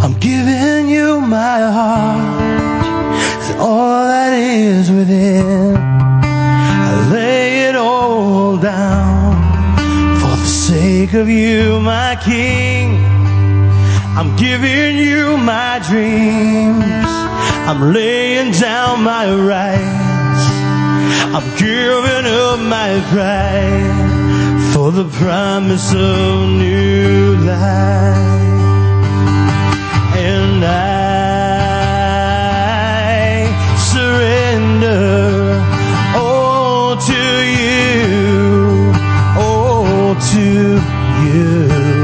I'm giving you my heart and all that is within. I lay it all down for the sake of you, my King. I'm giving you my dreams. I'm laying down my rights. I'm giving up my pride for the promise of new life. And I surrender all to you, all to you.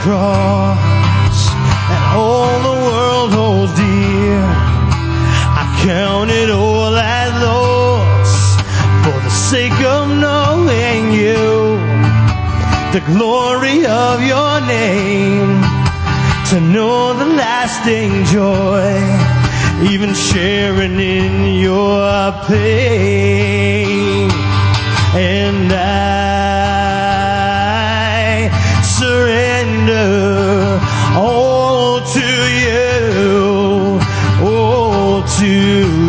Cross and all the world holds dear. I count it all as loss for the sake of knowing you, the glory of your name, to know the lasting joy, even sharing in your pain. And I all to you, all to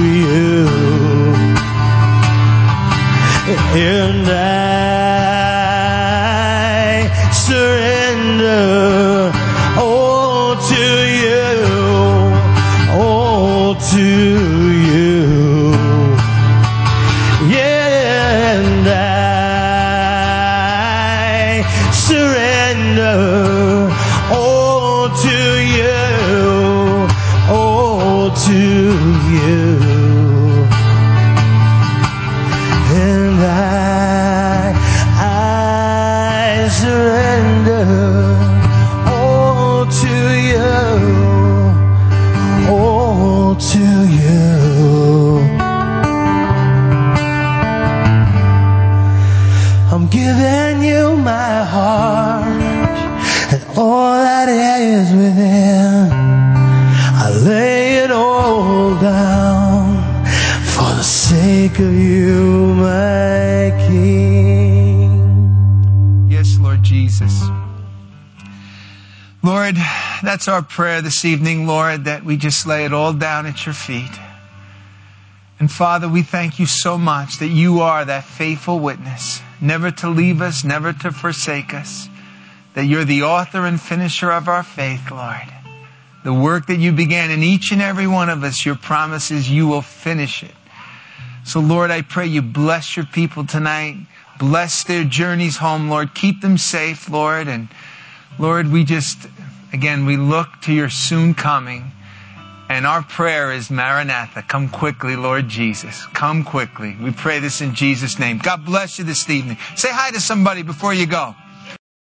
our prayer this evening, Lord, that we just lay it all down at your feet. And Father, we thank you so much that you are that faithful witness, never to leave us, never to forsake us, that you're the author and finisher of our faith, Lord. The work that you began in each and every one of us, your promise is you will finish it. So Lord, I pray you bless your people tonight. Bless their journeys home, Lord. Keep them safe, Lord. And Lord, we just, again, we look to your soon coming. And our prayer is Maranatha. Come quickly, Lord Jesus. Come quickly. We pray this in Jesus' name. God bless you this evening. Say hi to somebody before you go.